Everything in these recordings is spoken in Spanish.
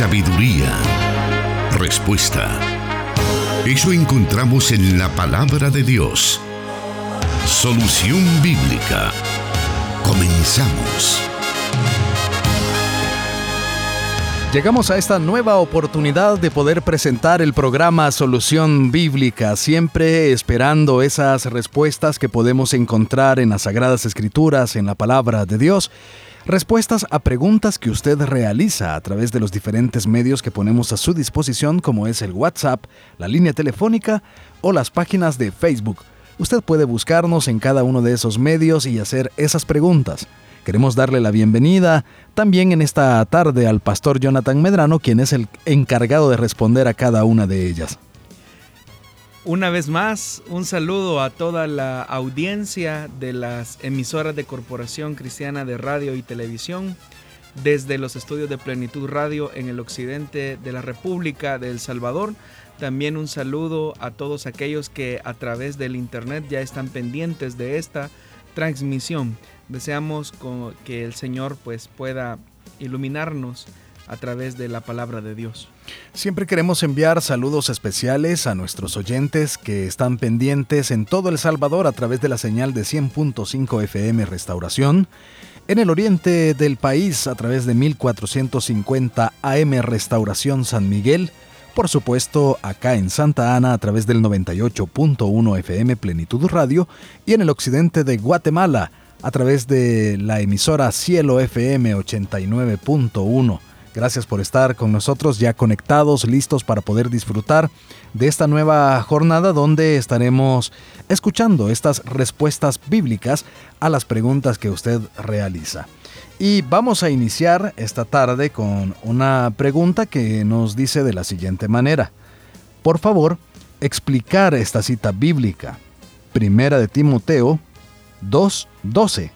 sabiduría, respuesta. Eso encontramos en la palabra de Dios. Solución bíblica. Comenzamos. Llegamos a esta nueva oportunidad de poder presentar el programa Solución Bíblica, siempre esperando esas respuestas que podemos encontrar en las Sagradas Escrituras, en la palabra de Dios. Respuestas a preguntas que usted realiza a través de los diferentes medios que ponemos a su disposición como es el WhatsApp, la línea telefónica o las páginas de Facebook. Usted puede buscarnos en cada uno de esos medios y hacer esas preguntas. Queremos darle la bienvenida también en esta tarde al pastor Jonathan Medrano, quien es el encargado de responder a cada una de ellas. Una vez más, un saludo a toda la audiencia de las emisoras de Corporación Cristiana de Radio y Televisión desde los estudios de Plenitud Radio en el occidente de la República de El Salvador. También un saludo a todos aquellos que a través del Internet ya están pendientes de esta transmisión. Deseamos que el Señor pues pueda iluminarnos a través de la palabra de Dios. Siempre queremos enviar saludos especiales a nuestros oyentes que están pendientes en todo El Salvador a través de la señal de 100.5 FM Restauración, en el oriente del país a través de 1450 AM Restauración San Miguel, por supuesto acá en Santa Ana a través del 98.1 FM Plenitud Radio y en el occidente de Guatemala a través de la emisora Cielo FM 89.1. Gracias por estar con nosotros ya conectados, listos para poder disfrutar de esta nueva jornada donde estaremos escuchando estas respuestas bíblicas a las preguntas que usted realiza. Y vamos a iniciar esta tarde con una pregunta que nos dice de la siguiente manera. Por favor, explicar esta cita bíblica. Primera de Timoteo 2.12,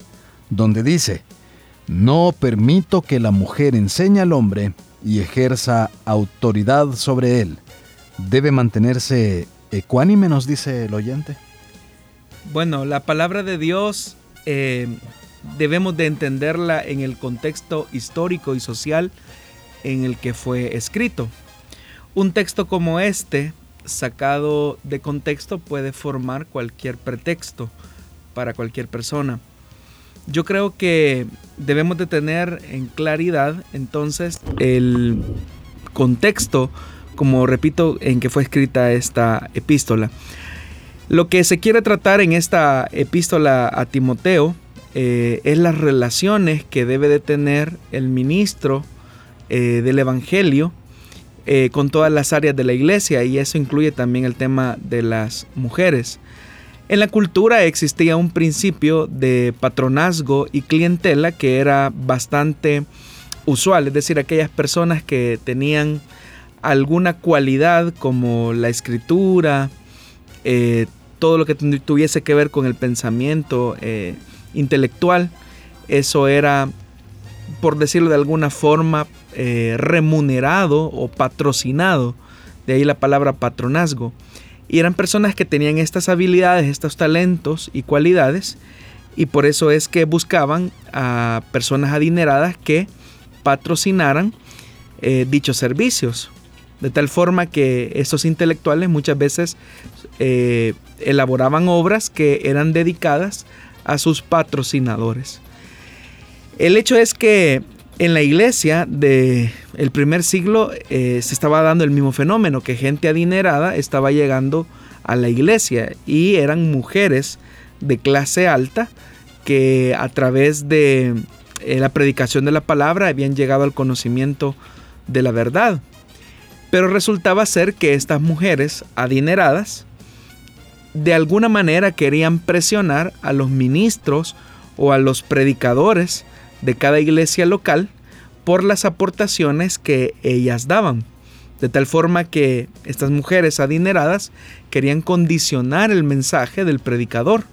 donde dice, no permito que la mujer enseñe al hombre y ejerza autoridad sobre él. Debe mantenerse ecuánime, nos dice el oyente. Bueno, la palabra de Dios eh, debemos de entenderla en el contexto histórico y social en el que fue escrito. Un texto como este, sacado de contexto, puede formar cualquier pretexto para cualquier persona. Yo creo que debemos de tener en claridad entonces el contexto, como repito, en que fue escrita esta epístola. Lo que se quiere tratar en esta epístola a Timoteo eh, es las relaciones que debe de tener el ministro eh, del Evangelio eh, con todas las áreas de la iglesia y eso incluye también el tema de las mujeres. En la cultura existía un principio de patronazgo y clientela que era bastante usual, es decir, aquellas personas que tenían alguna cualidad como la escritura, eh, todo lo que tuviese que ver con el pensamiento eh, intelectual, eso era, por decirlo de alguna forma, eh, remunerado o patrocinado, de ahí la palabra patronazgo. Y eran personas que tenían estas habilidades, estos talentos y cualidades. Y por eso es que buscaban a personas adineradas que patrocinaran eh, dichos servicios. De tal forma que estos intelectuales muchas veces eh, elaboraban obras que eran dedicadas a sus patrocinadores. El hecho es que en la iglesia del el primer siglo eh, se estaba dando el mismo fenómeno, que gente adinerada estaba llegando a la iglesia y eran mujeres de clase alta que a través de eh, la predicación de la palabra habían llegado al conocimiento de la verdad. Pero resultaba ser que estas mujeres adineradas de alguna manera querían presionar a los ministros o a los predicadores de cada iglesia local por las aportaciones que ellas daban. De tal forma que estas mujeres adineradas querían condicionar el mensaje del predicador.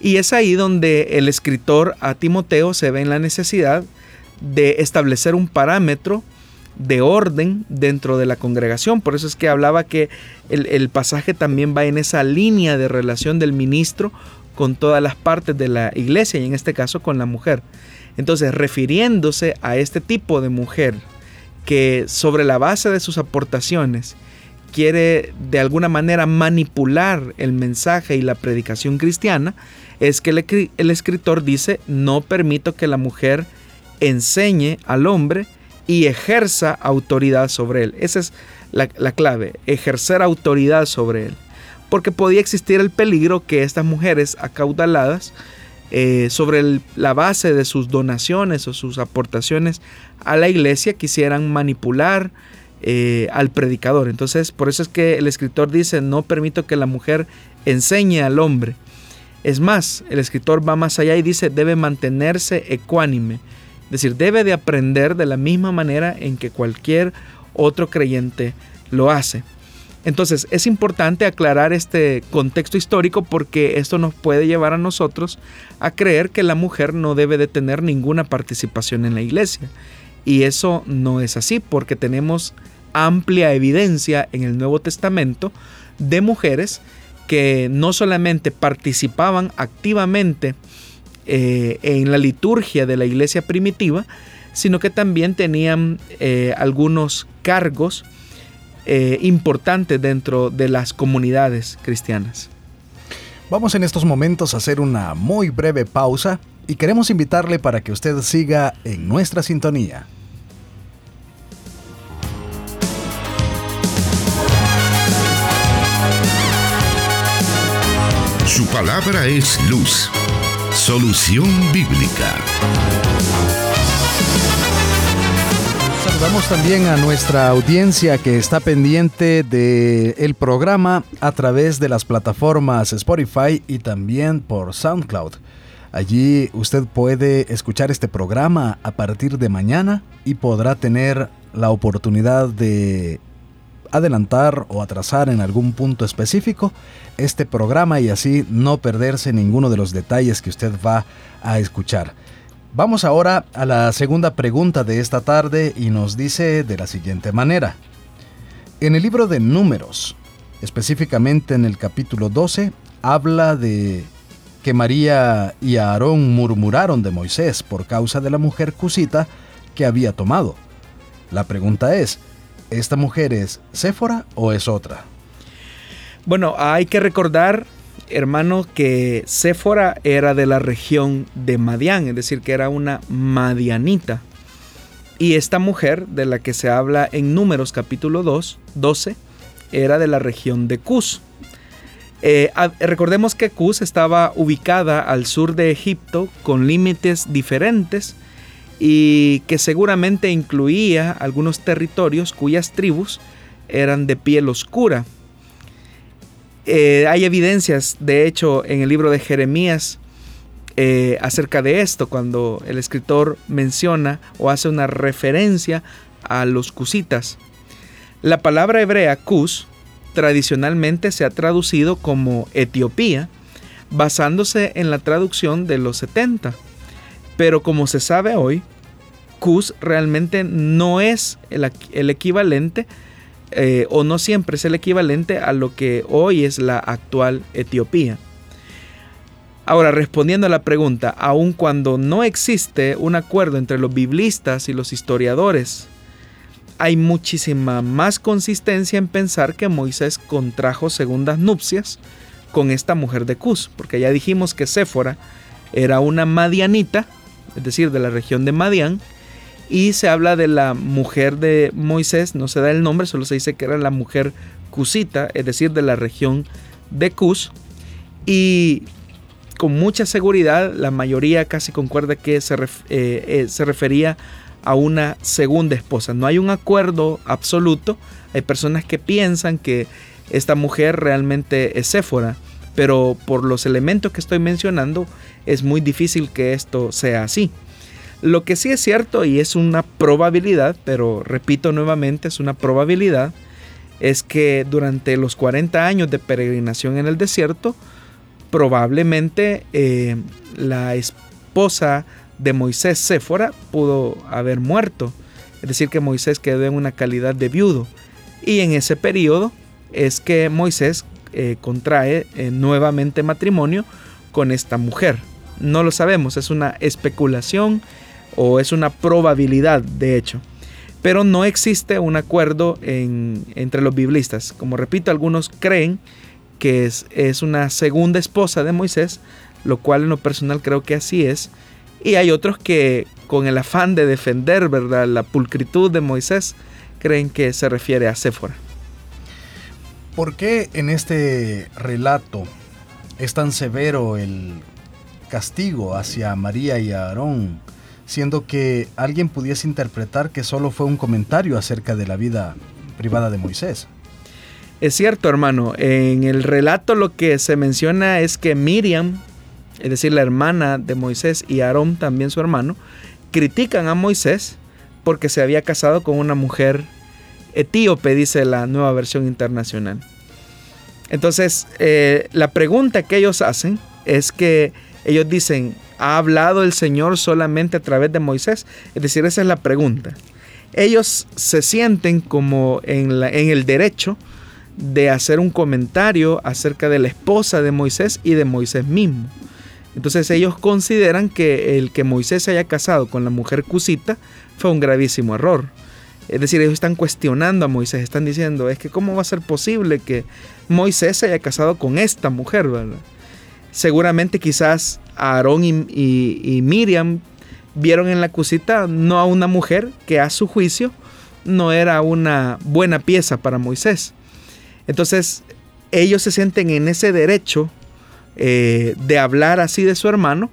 Y es ahí donde el escritor a Timoteo se ve en la necesidad de establecer un parámetro de orden dentro de la congregación. Por eso es que hablaba que el, el, pasaje también va en esa línea de relación del ministro con todas las partes de la iglesia y en este caso con la mujer. Entonces, refiriéndose a este tipo de mujer que sobre la base de sus aportaciones quiere de alguna manera manipular el mensaje y la predicación cristiana, es que el, escritor dice, no permito que la mujer enseñe al hombre y ejerza autoridad sobre él. Esa es la, clave, ejercer autoridad sobre él. Porque podía existir el peligro que estas mujeres acaudaladas, eh, sobre la base de sus donaciones o sus aportaciones a la iglesia, quisieran manipular eh, al predicador. Entonces, por eso es que el escritor dice, no permito que la mujer enseñe al hombre. Es más, el escritor va más allá y dice, debe mantenerse ecuánime. Es decir, debe de aprender de la misma manera en que cualquier otro creyente lo hace. Entonces, es importante aclarar este contexto histórico porque esto nos puede llevar a nosotros a creer que la mujer no debe de tener ninguna participación en la iglesia. Y eso no es así porque tenemos amplia evidencia en el Nuevo Testamento de mujeres que no solamente participaban activamente eh, en la liturgia de la iglesia primitiva, sino que también tenían eh, algunos cargos eh, importantes dentro de las comunidades cristianas. Vamos en estos momentos a hacer una muy breve pausa y queremos invitarle para que usted siga en nuestra sintonía. Su palabra es luz. Solución bíblica. También a nuestra audiencia que está pendiente del el programa a través de las plataformas Spotify y también por SoundCloud. Allí usted puede escuchar este programa a partir de mañana y podrá tener la oportunidad de adelantar o atrasar en algún punto específico este programa y así no perderse ninguno de los detalles que usted va a escuchar. Vamos ahora a la segunda pregunta de esta tarde y nos dice de la siguiente manera. En el libro de números, específicamente en el capítulo 12, habla de que María y Aarón murmuraron de Moisés por causa de la mujer cusita que había tomado. La pregunta es, ¿esta mujer es Séfora o es otra? Bueno, hay que recordar, hermano, que Séfora era de la región de Madián, es decir, que era una madianita. Y esta mujer, de la que se habla en Números capítulo 2, 12, era de la región de Cus. Eh, recordemos que Cus estaba ubicada al sur de Egipto con límites diferentes y que seguramente incluía algunos territorios cuyas tribus eran de piel oscura. Eh, hay evidencias, de hecho, en el libro de Jeremías eh, acerca de esto, cuando el escritor menciona o hace una referencia a los cusitas. La palabra hebrea Cus tradicionalmente se ha traducido como Etiopía, basándose en la traducción de los 70. Pero como se sabe hoy, Cus realmente no es el, equivalente eh, o no siempre es el equivalente a lo que hoy es la actual Etiopía. Ahora, respondiendo a la pregunta, aun cuando no existe un acuerdo entre los biblistas y los historiadores, hay muchísima más consistencia en pensar que Moisés contrajo segundas nupcias con esta mujer de Cus, porque ya dijimos que Séfora era una madianita, es decir, de la región de Madián, y se habla de la mujer de Moisés, no se da el nombre, solo se dice que era la mujer cusita, es decir, de la región de Cus. Y con mucha seguridad, la mayoría casi concuerda que se, eh, eh, se refería a una segunda esposa. No hay un acuerdo absoluto. Hay personas que piensan que esta mujer realmente es Séfora, pero por los elementos que estoy mencionando es muy difícil que esto sea así. Lo que sí es cierto y es una probabilidad, pero repito nuevamente, es una probabilidad, es que durante los 40 años de peregrinación en el desierto, probablemente eh, la esposa de Moisés, Séfora, pudo haber muerto. Es decir, que Moisés quedó en una calidad de viudo. Y en ese periodo es que Moisés eh, contrae eh, nuevamente matrimonio con esta mujer. No lo sabemos, es una especulación o es una probabilidad de hecho. pero no existe un acuerdo entre los biblistas. Como repito, algunos creen que es, una segunda esposa de Moisés, lo cual en lo personal creo que así es. Y hay otros que con el afán de defender ¿verdad? la pulcritud de Moisés creen que se refiere a Séfora. ¿Por qué en este relato es tan severo el castigo hacia María y Aarón siendo que alguien pudiese interpretar que solo fue un comentario acerca de la vida privada de Moisés. Es cierto, hermano. En el relato lo que se menciona es que Miriam, es decir, la hermana de Moisés, y Aarón, también su hermano, critican a Moisés porque se había casado con una mujer etíope, dice la nueva versión internacional. Entonces, eh, la pregunta que ellos hacen es que ellos dicen, ¿Ha hablado el Señor solamente a través de Moisés? Es decir, esa es la pregunta. Ellos se sienten como en, el derecho de hacer un comentario acerca de la esposa de Moisés y de Moisés mismo. Entonces ellos consideran que el que Moisés se haya casado con la mujer cusita fue un gravísimo error. Es decir, ellos están cuestionando a Moisés, están diciendo, es que cómo va a ser posible que Moisés se haya casado con esta mujer, ¿verdad? Seguramente quizás Aarón y, Miriam vieron en la cosita no a una mujer que a su juicio no era una buena pieza para Moisés. Entonces ellos se sienten en ese derecho eh, de hablar así de su hermano,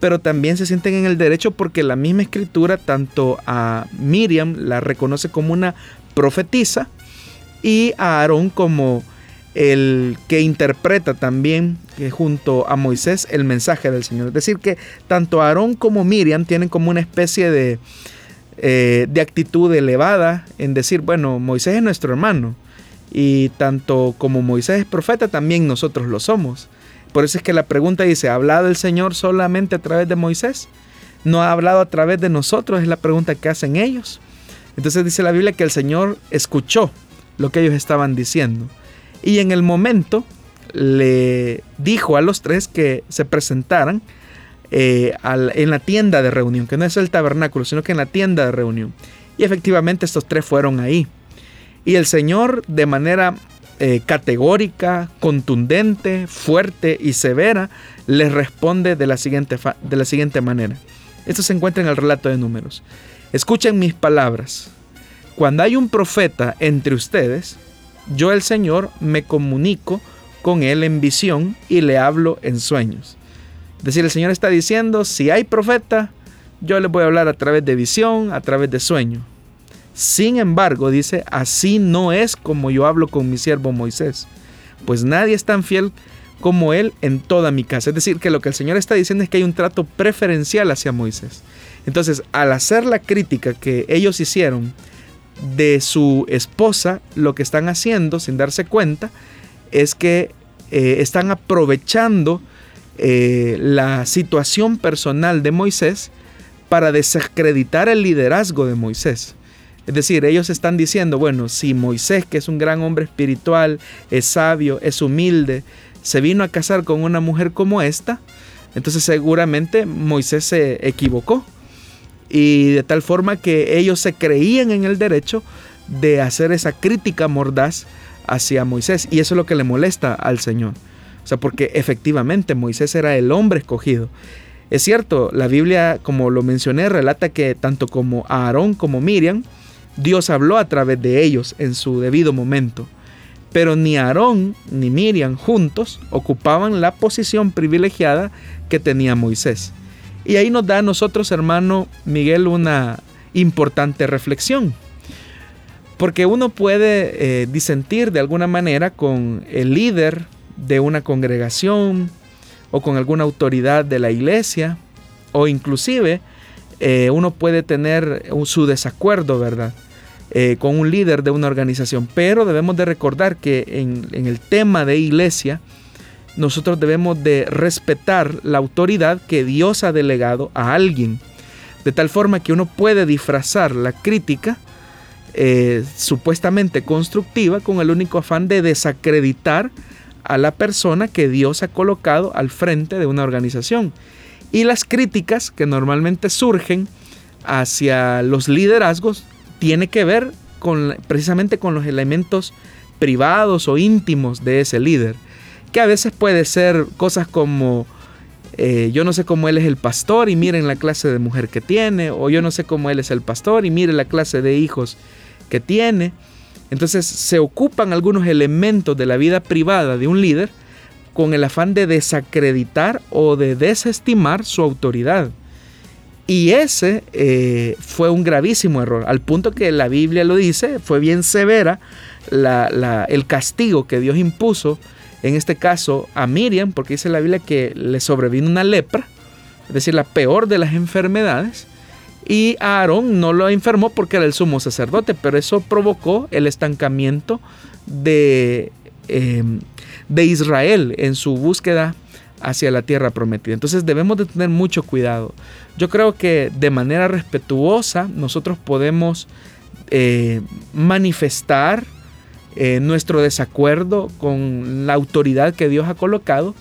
pero también se sienten en el derecho porque la misma escritura tanto a Miriam la reconoce como una profetisa y a Aarón como el que interpreta también que junto a Moisés el mensaje del Señor. Es decir, que tanto Aarón como Miriam tienen como una especie de, eh, de actitud elevada en decir, bueno, Moisés es nuestro hermano y tanto como Moisés es profeta, también nosotros lo somos. Por eso es que la pregunta dice, ¿ha hablado el Señor solamente a través de Moisés? ¿No ha hablado a través de nosotros? Es la pregunta que hacen ellos. Entonces dice la Biblia que el Señor escuchó lo que ellos estaban diciendo. Y en el momento le dijo a los tres que se presentaran eh, en la tienda de reunión, que no es el tabernáculo, sino que en la tienda de reunión. Y efectivamente estos tres fueron ahí. Y el Señor de manera eh, categórica, contundente, fuerte y severa les responde de la, siguiente de la siguiente manera. Esto se encuentra en el relato de números. Escuchen mis palabras. Cuando hay un profeta entre ustedes, yo el Señor me comunico con él en visión y le hablo en sueños. Es decir, el Señor está diciendo, si hay profeta, yo le voy a hablar a través de visión, a través de sueño. Sin embargo, dice, así no es como yo hablo con mi siervo Moisés, pues nadie es tan fiel como él en toda mi casa. Es decir, que lo que el Señor está diciendo es que hay un trato preferencial hacia Moisés. Entonces, al hacer la crítica que ellos hicieron de su esposa, lo que están haciendo sin darse cuenta es que eh, están aprovechando eh, la situación personal de Moisés para desacreditar el liderazgo de Moisés. Es decir, ellos están diciendo, bueno, si Moisés, que es un gran hombre espiritual, es sabio, es humilde, se vino a casar con una mujer como esta, entonces seguramente Moisés se equivocó y de tal forma que ellos se creían en el derecho de hacer esa crítica mordaz hacia Moisés y eso es lo que le molesta al Señor. O sea, porque efectivamente Moisés era el hombre escogido. Es cierto, la Biblia, como lo mencioné, relata que tanto como Aarón como Miriam, Dios habló a través de ellos en su debido momento. Pero ni Aarón ni Miriam juntos ocupaban la posición privilegiada que tenía Moisés. Y ahí nos da a nosotros, hermano Miguel, una importante reflexión. Porque uno puede eh, disentir de alguna manera con el líder de una congregación o con alguna autoridad de la iglesia o inclusive eh, uno puede tener su desacuerdo, ¿verdad? Eh, con un líder de una organización. Pero debemos de recordar que en, en el tema de iglesia, nosotros debemos de respetar la autoridad que Dios ha delegado a alguien. De tal forma que uno puede disfrazar la crítica eh, supuestamente constructiva con el único afán de desacreditar a la persona que Dios ha colocado al frente de una organización. Y las críticas que normalmente surgen hacia los liderazgos tiene que ver con, precisamente con los elementos privados o íntimos de ese líder, que a veces puede ser cosas como eh, yo no sé cómo él es el pastor y miren la clase de mujer que tiene, o yo no sé cómo él es el pastor y miren la clase de hijos que tiene. Entonces se ocupan algunos elementos de la vida privada de un líder con el afán de desacreditar o de desestimar su autoridad. Y ese eh, fue un gravísimo error, al punto que la Biblia lo dice, fue bien severa el castigo que Dios impuso, en este caso a Miriam, porque dice la Biblia que le sobrevino una lepra, es decir, la peor de las enfermedades, y a Aarón no lo enfermó porque era el sumo sacerdote, pero eso provocó el estancamiento de, em, de Israel en su búsqueda hacia la tierra prometida. Entonces debemos de tener mucho cuidado. Yo creo que de manera respetuosa nosotros podemos eh, manifestar eh, nuestro desacuerdo con la autoridad que Dios ha colocado,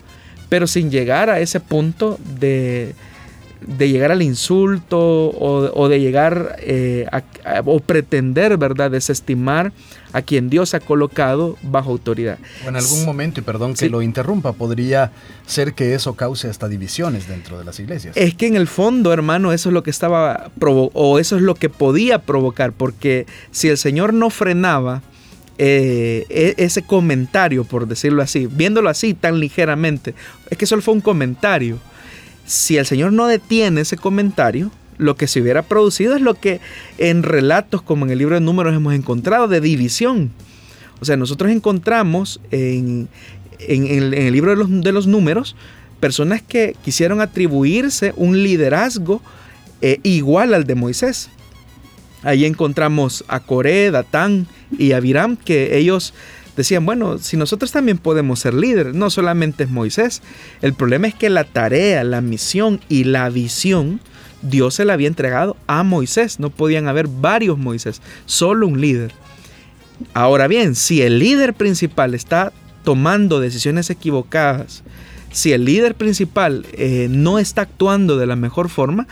pero sin llegar a ese punto de de llegar al insulto o, de llegar eh, a, o pretender, ¿verdad?, desestimar a quien Dios ha colocado bajo autoridad. O en algún momento, y perdón que lo interrumpa, podría ser que eso cause hasta divisiones dentro de las iglesias. Es que en el fondo, hermano, eso es lo que estaba, o eso es lo que podía provocar, porque si el Señor no frenaba, eh, e, ese comentario, por decirlo así, viéndolo así tan ligeramente, es que solo fue un comentario si el Señor no detiene ese comentario, lo que se hubiera producido es lo que en relatos como en el libro de números hemos encontrado de división. O sea, nosotros encontramos en, el, libro de los, de los, números personas que quisieron atribuirse un liderazgo eh, igual al de Moisés. Ahí encontramos a Coré, Datán y Abiram, que ellos decían, bueno, si nosotros también podemos ser líderes, no solamente es Moisés. El problema es que la tarea, la misión y la visión, Dios se la había entregado a Moisés. No podían haber varios Moisés, solo un líder. Ahora bien, si el líder principal está tomando decisiones equivocadas, si el líder principal eh, no está actuando de la mejor forma,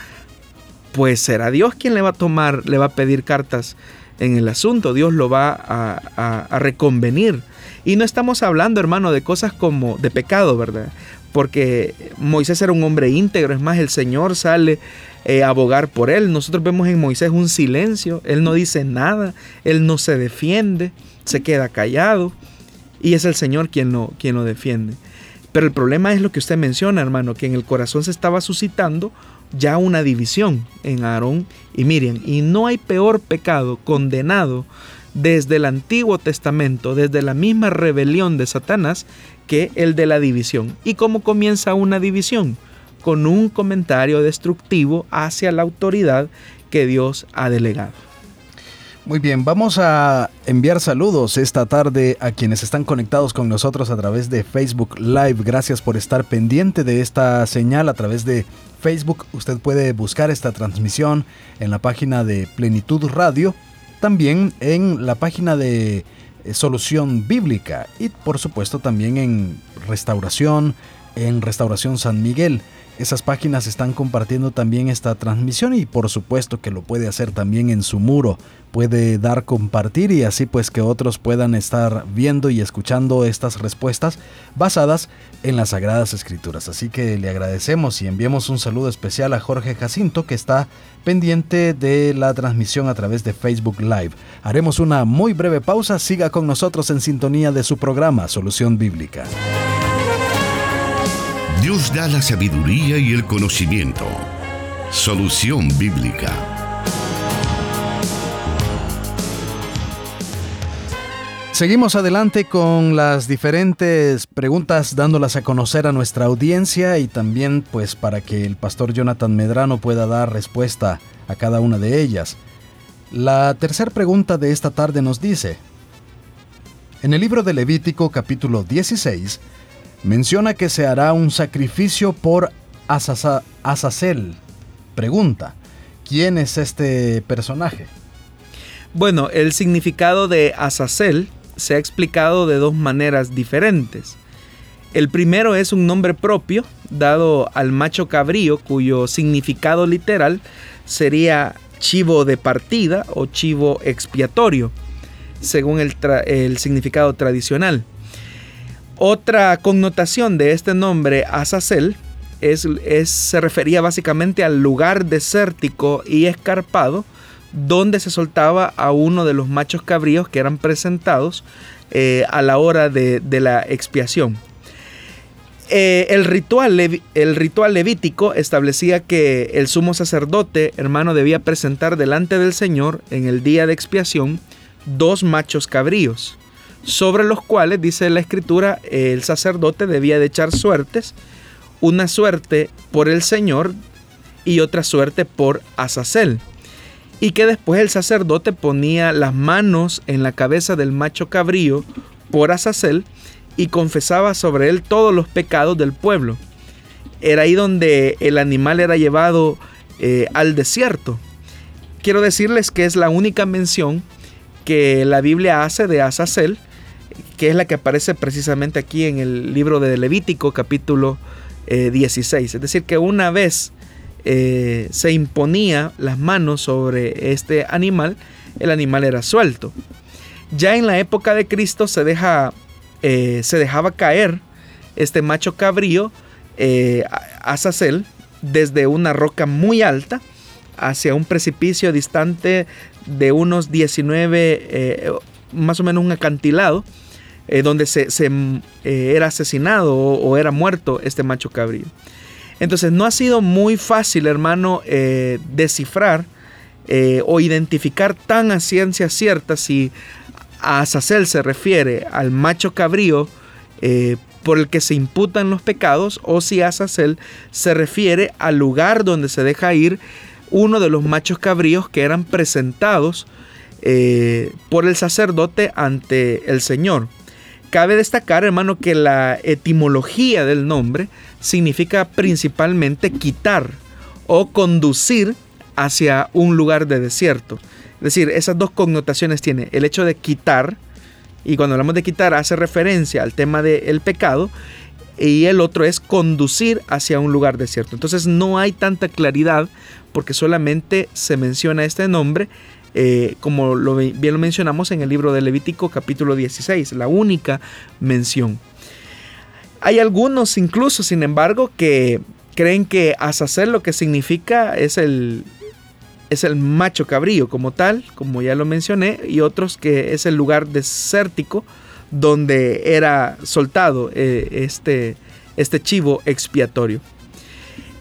pues será Dios quien le va a tomar, le va a pedir cartas en el asunto, Dios lo va a, reconvenir. Y no estamos hablando, hermano, de cosas como de pecado, ¿verdad? Porque Moisés era un hombre íntegro, es más, el Señor sale eh, a abogar por él. Nosotros vemos en Moisés un silencio, él no dice nada, él no se defiende, se queda callado y es el Señor quien lo, quien lo defiende. Pero el problema es lo que usted menciona, hermano, que en el corazón se estaba suscitando ya una división en Aarón y Miriam. Y no hay peor pecado condenado desde el Antiguo Testamento, desde la misma rebelión de Satanás, que el de la división. ¿Y cómo comienza una división? Con un comentario destructivo hacia la autoridad que Dios ha delegado. Muy bien, vamos a enviar saludos esta tarde a quienes están conectados con nosotros a través de Facebook Live. Gracias por estar pendiente de esta señal a través de Facebook. Usted puede buscar esta transmisión en la página de Plenitud Radio, también en la página de eh, Solución Bíblica y por supuesto también en Restauración, en Restauración San Miguel. Esas páginas están compartiendo también esta transmisión y por supuesto que lo puede hacer también en su muro. Puede dar compartir y así pues que otros puedan estar viendo y escuchando estas respuestas basadas en las Sagradas Escrituras. Así que le agradecemos y enviamos un saludo especial a Jorge Jacinto que está pendiente de la transmisión a través de Facebook Live. Haremos una muy breve pausa. Siga con nosotros en sintonía de su programa Solución Bíblica. Dios da la sabiduría y el conocimiento. Solución bíblica. Seguimos adelante con las diferentes preguntas dándolas a conocer a nuestra audiencia y también pues para que el pastor Jonathan Medrano pueda dar respuesta a cada una de ellas. La tercera pregunta de esta tarde nos dice, en el libro de Levítico capítulo 16, menciona que se hará un sacrificio por Azazel. Pregunta, ¿quién es este personaje? Bueno, el significado de Azazel se ha explicado de dos maneras diferentes. El primero es un nombre propio dado al macho cabrío cuyo significado literal sería chivo de partida o chivo expiatorio, según el, el significado tradicional. Otra connotación de este nombre, Azazel, es, se refería básicamente al lugar desértico y escarpado donde se soltaba a uno de los machos cabríos que eran presentados eh, a la hora de, la expiación. Eh, el, ritual, el ritual levítico establecía que el sumo sacerdote, hermano, debía presentar delante del Señor en el día de expiación dos machos cabríos, sobre los cuales, dice la escritura, el sacerdote debía de echar suertes, una suerte por el Señor y otra suerte por Azazel y que después el sacerdote ponía las manos en la cabeza del macho cabrío por Azazel y confesaba sobre él todos los pecados del pueblo. Era ahí donde el animal era llevado eh, al desierto. Quiero decirles que es la única mención que la Biblia hace de Azazel, que es la que aparece precisamente aquí en el libro de Levítico capítulo 16. Eh, es decir, que una vez eh, se imponía las manos sobre este animal, el animal era suelto. Ya en la época de Cristo se, deja, eh, se dejaba caer este macho cabrío, Azazel, desde una roca muy alta hacia un precipicio distante de unos 19, eh, más o menos un acantilado, donde se, era asesinado o, era muerto este macho cabrío. Entonces no ha sido muy fácil, hermano, eh, descifrar eh, o identificar tan a ciencia cierta si a Azazel se refiere al macho cabrío eh, por el que se imputan los pecados o si Azazel se refiere al lugar donde se deja ir uno de los machos cabríos que eran presentados por el sacerdote ante el Señor. Cabe destacar, hermano, que la etimología del nombre significa principalmente quitar o conducir hacia un lugar de desierto. Es decir, esas dos connotaciones tiene el hecho de quitar, y cuando hablamos de quitar hace referencia al tema del pecado, y el otro es conducir hacia un lugar desierto. Entonces no hay tanta claridad porque solamente se menciona este nombre eh, como bien lo mencionamos en el libro de Levítico capítulo 16, la única mención. Hay algunos incluso, sin embargo, que creen que Azazel lo que significa es el, es el macho cabrío como tal, como ya lo mencioné, y otros que es el lugar desértico donde era soltado eh, este, este chivo expiatorio.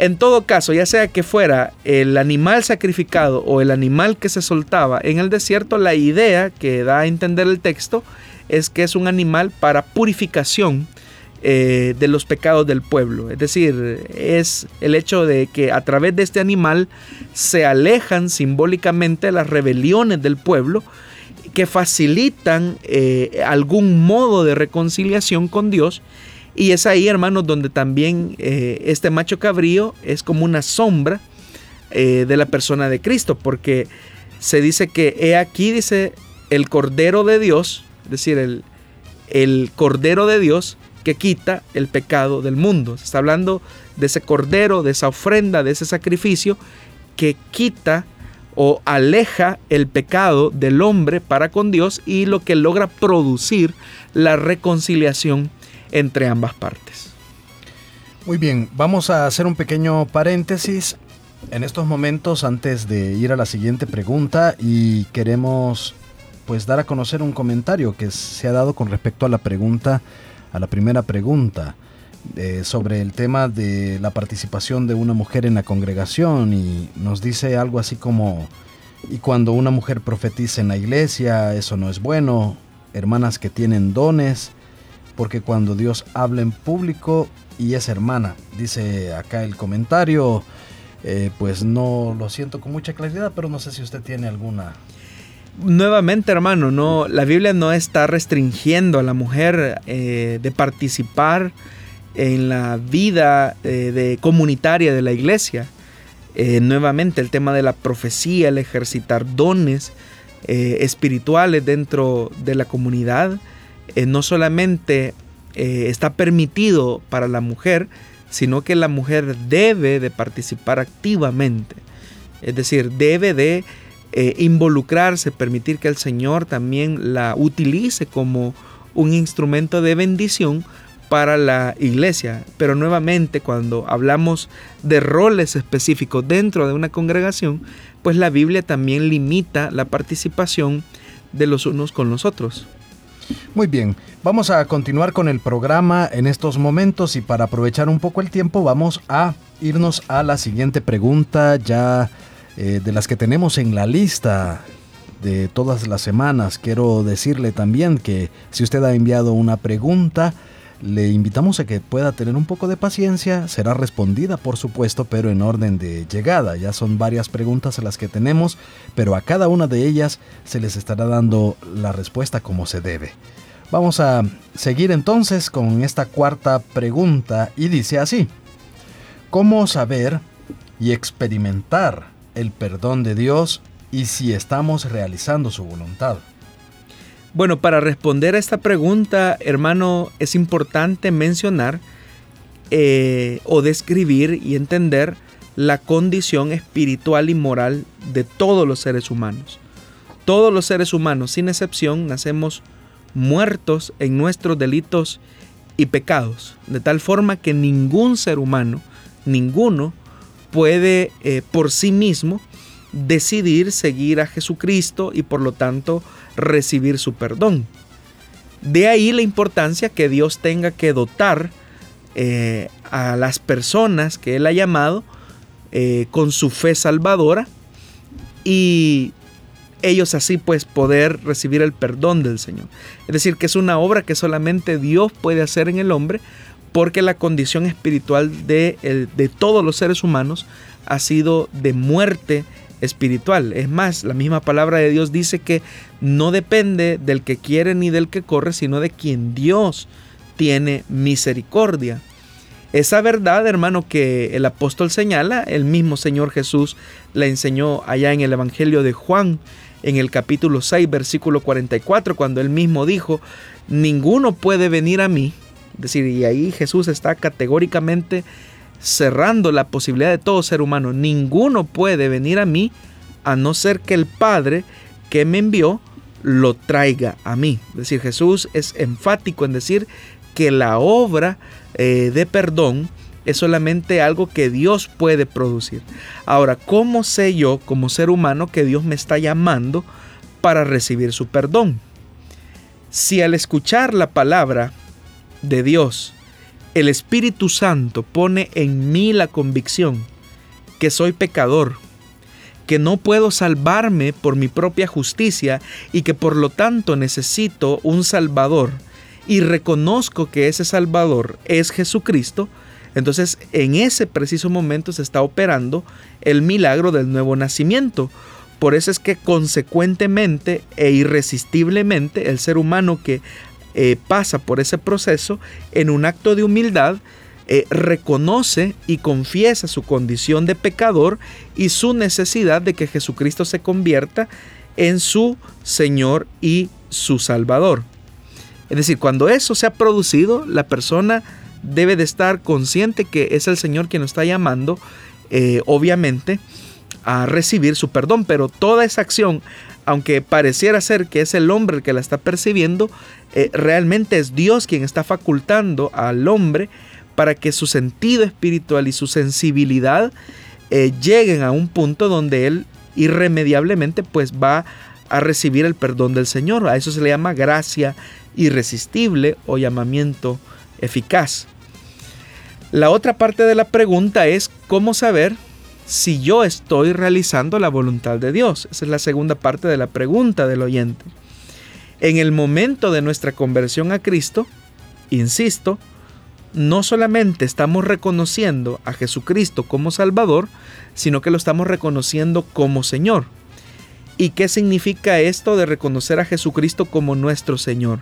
En todo caso, ya sea que fuera el animal sacrificado o el animal que se soltaba en el desierto, la idea que da a entender el texto es que es un animal para purificación eh, de los pecados del pueblo. Es decir, es el hecho de que a través de este animal se alejan simbólicamente las rebeliones del pueblo que facilitan eh, algún modo de reconciliación con Dios y es ahí, hermanos, donde también eh, este macho cabrío es como una sombra eh, de la persona de Cristo, porque se dice que he aquí, dice, el Cordero de Dios, es decir, el, el Cordero de Dios que quita el pecado del mundo. Se está hablando de ese Cordero, de esa ofrenda, de ese sacrificio que quita o aleja el pecado del hombre para con Dios y lo que logra producir la reconciliación entre ambas partes. Muy bien, vamos a hacer un pequeño paréntesis en estos momentos antes de ir a la siguiente pregunta y queremos pues dar a conocer un comentario que se ha dado con respecto a la pregunta, a la primera pregunta eh, sobre el tema de la participación de una mujer en la congregación y nos dice algo así como, y cuando una mujer profetiza en la iglesia, eso no es bueno, hermanas que tienen dones, porque cuando Dios habla en público y es hermana, dice acá el comentario, eh, pues no lo siento con mucha claridad, pero no sé si usted tiene alguna nuevamente hermano, no, la Biblia no está restringiendo a la mujer eh, de participar en la vida eh, de comunitaria de la iglesia. nuevamente el tema de la profecía, el ejercitar dones espirituales dentro de la comunidad eh, no solamente eh, está permitido para la mujer, sino que la mujer debe de participar activamente Es decir, debe de eh, involucrarse, permitir que el Señor también la utilice como un instrumento de bendición para la iglesia. Pero nuevamente cuando hablamos de roles específicos dentro de una congregación, pues la Biblia también limita la participación de los unos con los otros. Muy bien, vamos a continuar con el programa en estos momentos y para aprovechar un poco el tiempo vamos a irnos a la siguiente pregunta ya eh, de las que tenemos en la lista de todas las semanas. Quiero decirle también que si usted ha enviado una pregunta, le invitamos a que pueda tener un poco de paciencia, será respondida por supuesto, pero en orden de llegada. Ya son varias preguntas a las que tenemos, pero a cada una de ellas se les estará dando la respuesta como se debe. Vamos a seguir entonces con esta cuarta pregunta y dice así, ¿cómo saber y experimentar el perdón de Dios y si estamos realizando su voluntad? Bueno, para responder a esta pregunta, hermano, es importante mencionar eh, o describir y entender la condición espiritual y moral de todos los seres humanos. Todos los seres humanos, sin excepción, nacemos muertos en nuestros delitos y pecados, de tal forma que ningún ser humano, ninguno, puede eh, por sí mismo decidir seguir a Jesucristo y por lo tanto recibir su perdón. De ahí la importancia que Dios tenga que dotar eh, a las personas que Él ha llamado eh, con su fe salvadora y ellos así pues poder recibir el perdón del Señor. Es decir, que es una obra que solamente Dios puede hacer en el hombre porque la condición espiritual de, de todos los seres humanos ha sido de muerte espiritual. Es más, la misma palabra de Dios dice que no depende del que quiere ni del que corre, sino de quien Dios tiene misericordia. Esa verdad, hermano, que el apóstol señala, el mismo Señor Jesús la enseñó allá en el Evangelio de Juan, en el capítulo 6, versículo 44, cuando él mismo dijo, ninguno puede venir a mí. Es decir, y ahí Jesús está categóricamente cerrando la posibilidad de todo ser humano. Ninguno puede venir a mí a no ser que el Padre que me envió lo traiga a mí. Es decir, Jesús es enfático en decir que la obra eh, de perdón es solamente algo que Dios puede producir. Ahora, ¿cómo sé yo como ser humano que Dios me está llamando para recibir su perdón? Si al escuchar la palabra de Dios el Espíritu Santo pone en mí la convicción que soy pecador, que no puedo salvarme por mi propia justicia y que por lo tanto necesito un Salvador y reconozco que ese Salvador es Jesucristo, entonces en ese preciso momento se está operando el milagro del nuevo nacimiento. Por eso es que consecuentemente e irresistiblemente el ser humano que eh, pasa por ese proceso en un acto de humildad, eh, reconoce y confiesa su condición de pecador y su necesidad de que Jesucristo se convierta en su Señor y su Salvador. Es decir, cuando eso se ha producido, la persona debe de estar consciente que es el Señor quien nos está llamando, eh, obviamente, a recibir su perdón, pero toda esa acción aunque pareciera ser que es el hombre el que la está percibiendo, eh, realmente es Dios quien está facultando al hombre para que su sentido espiritual y su sensibilidad eh, lleguen a un punto donde él irremediablemente pues va a recibir el perdón del Señor. A eso se le llama gracia irresistible o llamamiento eficaz. La otra parte de la pregunta es cómo saber si yo estoy realizando la voluntad de Dios. Esa es la segunda parte de la pregunta del oyente. En el momento de nuestra conversión a Cristo, insisto, no solamente estamos reconociendo a Jesucristo como Salvador, sino que lo estamos reconociendo como Señor. ¿Y qué significa esto de reconocer a Jesucristo como nuestro Señor?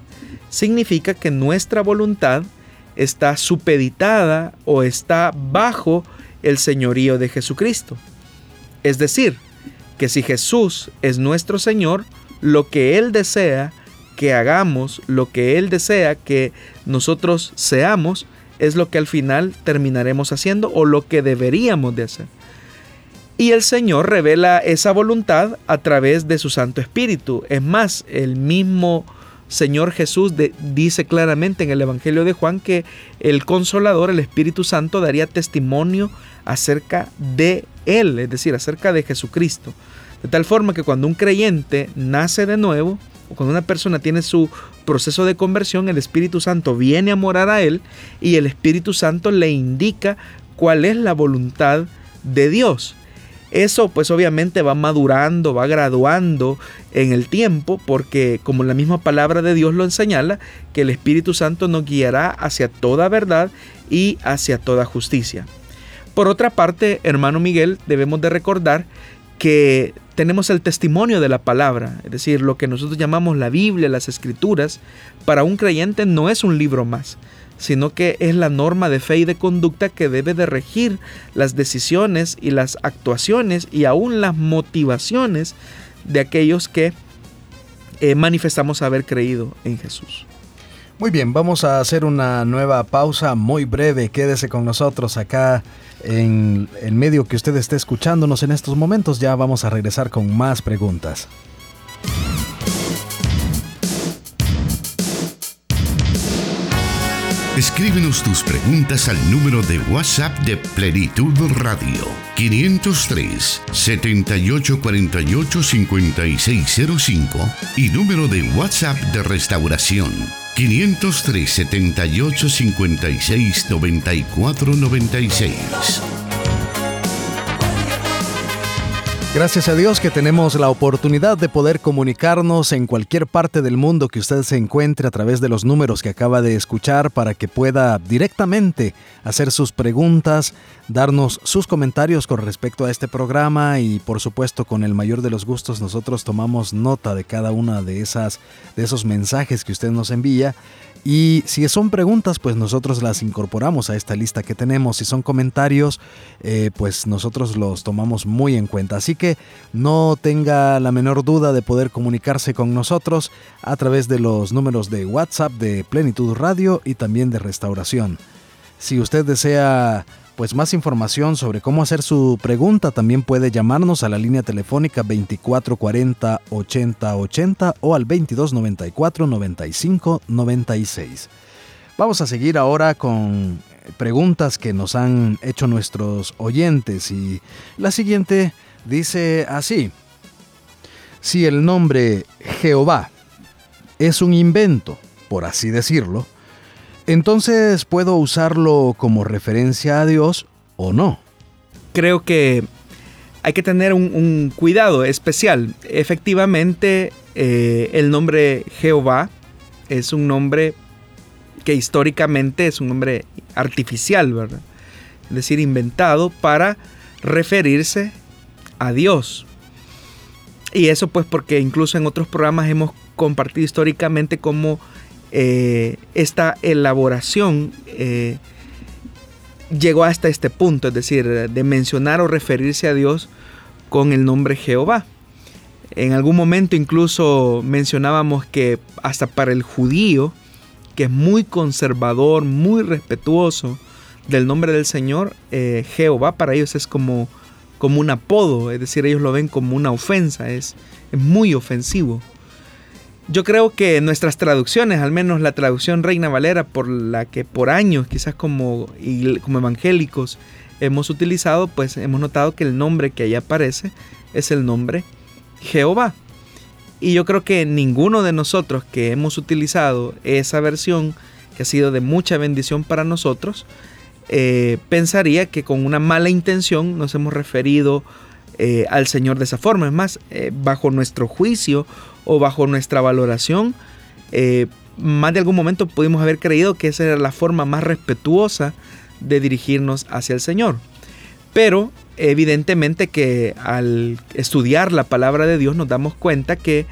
Significa que nuestra voluntad está supeditada o está bajo el señorío de Jesucristo. Es decir, que si Jesús es nuestro Señor, lo que Él desea que hagamos, lo que Él desea que nosotros seamos, es lo que al final terminaremos haciendo o lo que deberíamos de hacer. Y el Señor revela esa voluntad a través de su Santo Espíritu. Es más, el mismo Señor Jesús dice claramente en el Evangelio de Juan que el Consolador, el Espíritu Santo, daría testimonio acerca de Él, es decir, acerca de Jesucristo. De tal forma que cuando un creyente nace de nuevo, o cuando una persona tiene su proceso de conversión, el Espíritu Santo viene a morar a él y el Espíritu Santo le indica cuál es la voluntad de Dios. Eso pues obviamente va madurando, va graduando en el tiempo, porque como la misma palabra de Dios lo señala, que el Espíritu Santo nos guiará hacia toda verdad y hacia toda justicia. Por otra parte, hermano Miguel, debemos de recordar que tenemos el testimonio de la palabra, es decir, lo que nosotros llamamos la Biblia, las escrituras, para un creyente no es un libro más, sino que es la norma de fe y de conducta que debe de regir las decisiones y las actuaciones y aún las motivaciones de aquellos que eh, manifestamos haber creído en Jesús. Muy bien, vamos a hacer una nueva pausa muy breve. Quédese con nosotros acá en el medio que usted esté escuchándonos en estos momentos. Ya vamos a regresar con más preguntas. Escríbenos tus preguntas al número de WhatsApp de Plenitud Radio 503 7848 5605 y número de WhatsApp de Restauración 503 78 56 94 96. Gracias a Dios que tenemos la oportunidad de poder comunicarnos en cualquier parte del mundo que usted se encuentre a través de los números que acaba de escuchar para que pueda directamente hacer sus preguntas, darnos sus comentarios con respecto a este programa y por supuesto con el mayor de los gustos nosotros tomamos nota de cada una de esas de esos mensajes que usted nos envía y si son preguntas, pues nosotros las incorporamos a esta lista que tenemos. Si son comentarios, eh, pues nosotros los tomamos muy en cuenta. Así que no tenga la menor duda de poder comunicarse con nosotros a través de los números de WhatsApp de Plenitud Radio y también de Restauración. Si usted desea pues más información sobre cómo hacer su pregunta, también puede llamarnos a la línea telefónica 2440 8080 o al 2294 95 96. Vamos a seguir ahora con preguntas que nos han hecho nuestros oyentes y la siguiente dice así. Si el nombre Jehová es un invento, por así decirlo, entonces, ¿puedo usarlo como referencia a Dios o no? Creo que hay que tener un, cuidado especial. Efectivamente, eh, el nombre Jehová es un nombre que históricamente es un nombre artificial, ¿verdad? Es decir, inventado para referirse a Dios. Y eso pues porque incluso en otros programas hemos compartido históricamente cómo eh, esta elaboración eh, llegó hasta este punto, es decir, de mencionar o referirse a Dios con el nombre Jehová. En algún momento incluso mencionábamos que hasta para el judío, que es muy conservador, muy respetuoso del nombre del Señor, eh, Jehová para ellos es como, como un apodo, es decir, ellos lo ven como una ofensa, es, es muy ofensivo. Yo creo que nuestras traducciones, al menos la traducción Reina Valera, por la que por años, quizás como, como evangélicos, hemos utilizado, pues hemos notado que el nombre que ahí aparece es el nombre Jehová. Y yo creo que ninguno de nosotros que hemos utilizado esa versión, que ha sido de mucha bendición para nosotros, eh, pensaría que con una mala intención nos hemos referido eh, al Señor de esa forma. Es más, eh, bajo nuestro juicio o bajo nuestra valoración, eh, más de algún momento pudimos haber creído que esa era la forma más respetuosa de dirigirnos hacia el Señor. Pero evidentemente que al estudiar la palabra de Dios nos damos cuenta que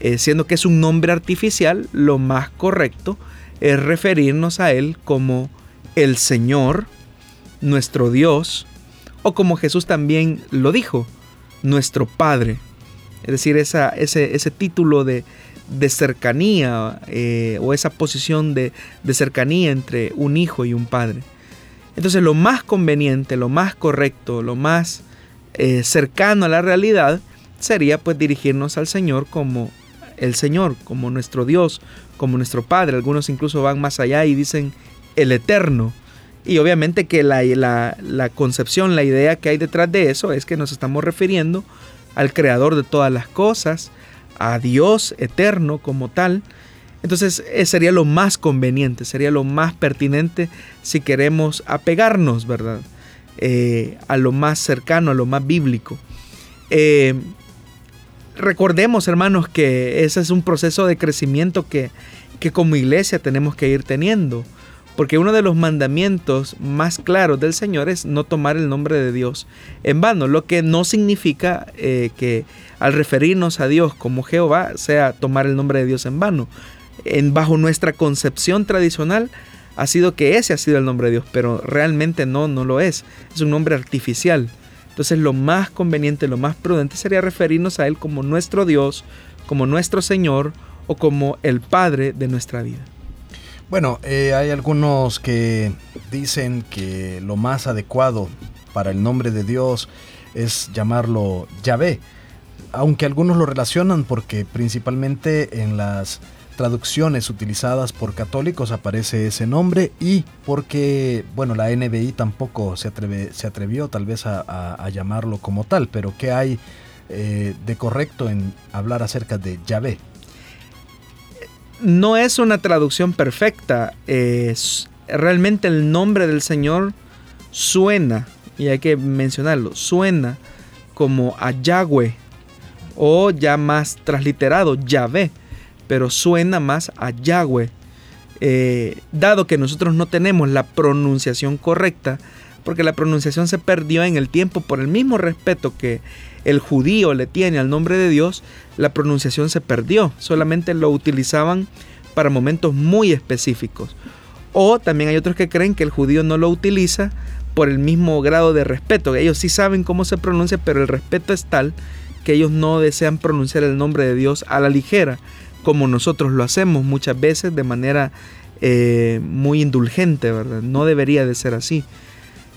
eh, siendo que es un nombre artificial, lo más correcto es referirnos a Él como el Señor, nuestro Dios, o como Jesús también lo dijo, nuestro Padre. Es decir, ese, título de, cercanía eh, o esa posición de, cercanía entre un hijo y un padre. Entonces lo más conveniente, lo más correcto, lo más eh, cercano a la realidad sería pues dirigirnos al Señor como el Señor, como nuestro Dios, como nuestro Padre. Algunos incluso van más allá y dicen el Eterno. Y obviamente que la concepción, la idea que hay detrás de eso es que nos estamos refiriendo al Creador de todas las cosas, a Dios eterno como tal. Entonces eh, sería lo más conveniente, sería lo más pertinente si queremos apegarnos, ¿verdad? Eh, a lo más cercano, a lo más bíblico. Eh, recordemos, hermanos, que ese es un proceso de crecimiento que, que como iglesia tenemos que ir teniendo. Porque uno de los mandamientos más claros del Señor es no tomar el nombre de Dios en vano, lo que no significa eh, que al referirnos a Dios como Jehová sea tomar el nombre de Dios en vano. En, bajo nuestra concepción tradicional ha sido que ese ha sido el nombre de Dios, pero realmente no, no lo es. Es un nombre artificial. Entonces lo más conveniente, lo más prudente sería referirnos a Él como nuestro Dios, como nuestro Señor o como el Padre de nuestra vida. Bueno, eh, hay algunos que dicen que lo más adecuado para el nombre de Dios es llamarlo Yahvé, aunque algunos lo relacionan porque principalmente en las traducciones utilizadas por católicos aparece ese nombre y porque, bueno, la NBI tampoco se, atreve, se atrevió tal vez a, llamarlo como tal, pero ¿qué hay eh, de correcto en hablar acerca de Yahvé? No es una traducción perfecta. Es, realmente el nombre del Señor suena, y hay que mencionarlo, suena como Yahweh o ya más transliterado Yahvé, pero suena más a. Eh, dado que nosotros no tenemos la pronunciación correcta, porque la pronunciación se perdió en el tiempo por el mismo respeto que el judío le tiene al nombre de Dios, la pronunciación se perdió, solamente lo utilizaban para momentos muy específicos. O también hay otros que creen que el judío no lo utiliza por el mismo grado de respeto. Ellos sí saben cómo se pronuncia, pero el respeto es tal que ellos no desean pronunciar el nombre de Dios a la ligera, como nosotros lo hacemos muchas veces de manera eh, muy indulgente, ¿verdad? No debería de ser así.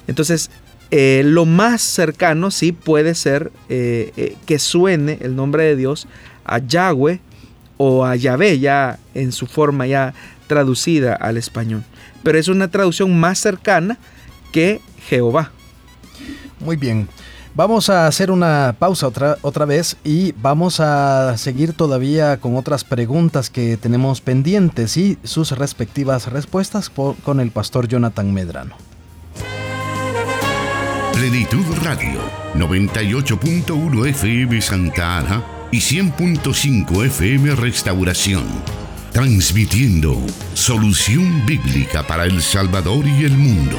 Entonces, eh, lo más cercano sí puede ser eh, eh, que suene el nombre de Dios a Yahweh o a Yahvé ya en su forma ya traducida al español. Pero es una traducción más cercana que Jehová. Muy bien. Vamos a hacer una pausa otra, otra vez y vamos a seguir todavía con otras preguntas que tenemos pendientes y sus respectivas respuestas con el pastor Jonathan Medrano. Plenitud Radio, 98.1 FM Santa Ana y 100.5 FM Restauración. Transmitiendo solución bíblica para El Salvador y el mundo.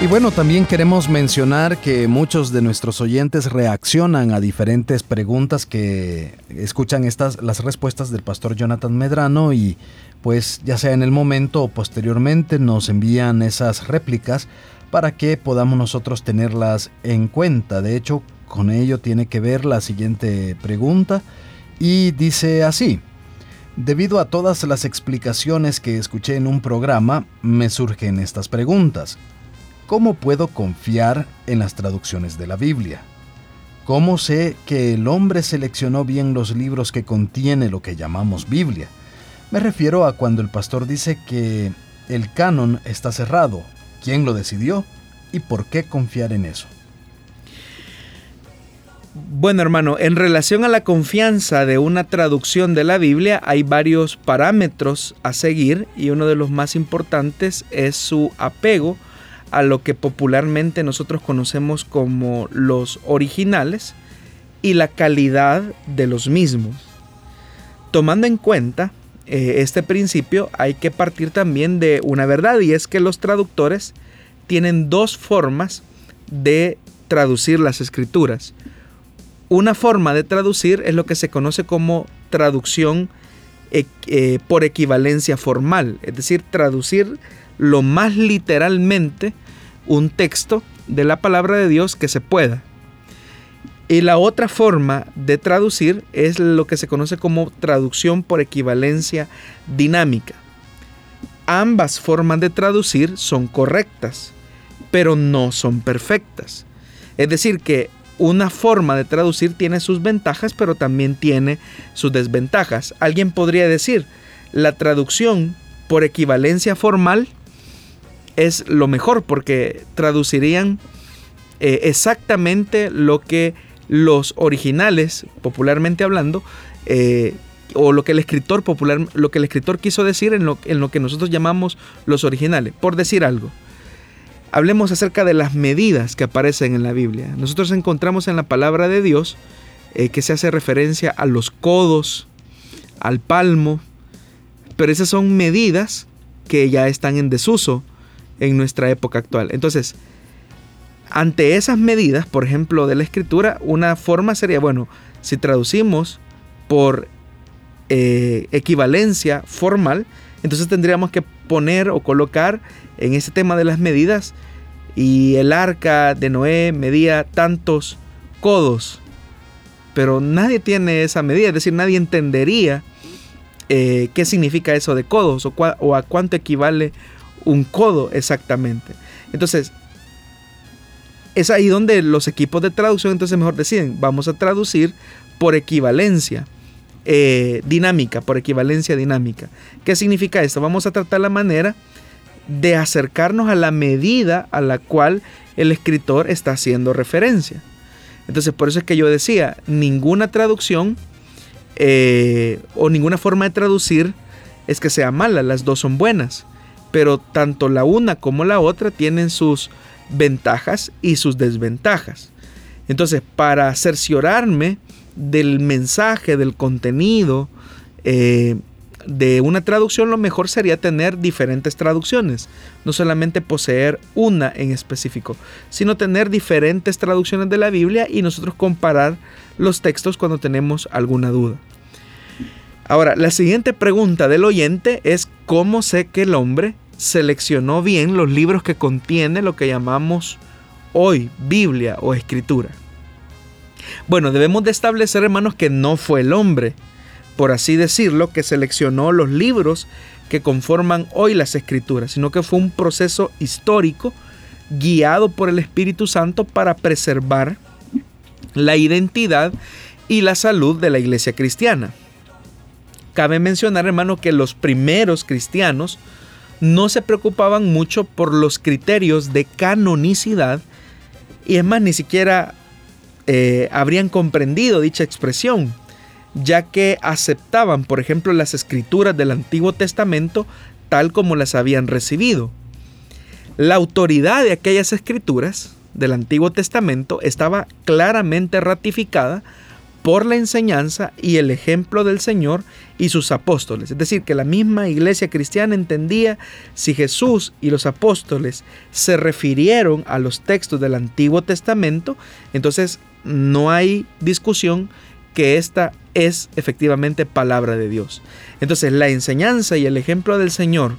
Y bueno, también queremos mencionar que muchos de nuestros oyentes reaccionan a diferentes preguntas que escuchan estas las respuestas del pastor Jonathan Medrano y pues ya sea en el momento o posteriormente nos envían esas réplicas para que podamos nosotros tenerlas en cuenta. De hecho, con ello tiene que ver la siguiente pregunta y dice así. Debido a todas las explicaciones que escuché en un programa, me surgen estas preguntas. ¿Cómo puedo confiar en las traducciones de la Biblia? ¿Cómo sé que el hombre seleccionó bien los libros que contiene lo que llamamos Biblia? Me refiero a cuando el pastor dice que el canon está cerrado. ¿Quién lo decidió? ¿Y por qué confiar en eso? Bueno, hermano, en relación a la confianza de una traducción de la Biblia hay varios parámetros a seguir y uno de los más importantes es su apego a lo que popularmente nosotros conocemos como los originales y la calidad de los mismos. Tomando en cuenta eh, este principio hay que partir también de una verdad y es que los traductores tienen dos formas de traducir las escrituras. Una forma de traducir es lo que se conoce como traducción eh, eh, por equivalencia formal, es decir, traducir lo más literalmente un texto de la palabra de Dios que se pueda. Y la otra forma de traducir es lo que se conoce como traducción por equivalencia dinámica. Ambas formas de traducir son correctas. pero no son perfectas. Es decir, que una forma de traducir tiene sus ventajas, pero también tiene sus desventajas. Alguien podría decir, la traducción por equivalencia formal es lo mejor porque traducirían eh, exactamente lo que los originales, popularmente hablando, eh, o lo que el escritor popular, lo que el escritor quiso decir en lo, en lo que nosotros llamamos los originales, por decir algo. Hablemos acerca de las medidas que aparecen en la Biblia. Nosotros encontramos en la palabra de Dios eh, que se hace referencia a los codos, al palmo, pero esas son medidas que ya están en desuso en nuestra época actual. Entonces, ante esas medidas, por ejemplo, de la escritura, una forma sería, bueno, si traducimos por eh, equivalencia formal, entonces tendríamos que poner o colocar en ese tema de las medidas y el arca de Noé medía tantos codos, pero nadie tiene esa medida, es decir, nadie entendería eh, qué significa eso de codos o, o a cuánto equivale un codo exactamente. Entonces, es ahí donde los equipos de traducción entonces mejor deciden, vamos a traducir por equivalencia eh, dinámica, por equivalencia dinámica. ¿Qué significa esto? Vamos a tratar la manera de acercarnos a la medida a la cual el escritor está haciendo referencia. Entonces por eso es que yo decía, ninguna traducción eh, o ninguna forma de traducir es que sea mala, las dos son buenas, pero tanto la una como la otra tienen sus ventajas y sus desventajas. Entonces, para cerciorarme del mensaje, del contenido eh, de una traducción, lo mejor sería tener diferentes traducciones. No solamente poseer una en específico, sino tener diferentes traducciones de la Biblia y nosotros comparar los textos cuando tenemos alguna duda. Ahora, la siguiente pregunta del oyente es ¿cómo sé que el hombre seleccionó bien los libros que contiene lo que llamamos hoy Biblia o Escritura? Bueno, debemos de establecer, hermanos, que no fue el hombre, por así decirlo, que seleccionó los libros que conforman hoy las escrituras, sino que fue un proceso histórico guiado por el Espíritu Santo para preservar la identidad y la salud de la iglesia cristiana. Cabe mencionar, hermano, que los primeros cristianos no se preocupaban mucho por los criterios de canonicidad y es más, ni siquiera eh, habrían comprendido dicha expresión, ya que aceptaban, por ejemplo, las escrituras del Antiguo Testamento tal como las habían recibido. La autoridad de aquellas escrituras del Antiguo Testamento estaba claramente ratificada por la enseñanza y el ejemplo del Señor y sus apóstoles. Es decir, que la misma iglesia cristiana entendía si Jesús y los apóstoles se refirieron a los textos del Antiguo Testamento, entonces no hay discusión que esta es efectivamente palabra de Dios. Entonces la enseñanza y el ejemplo del Señor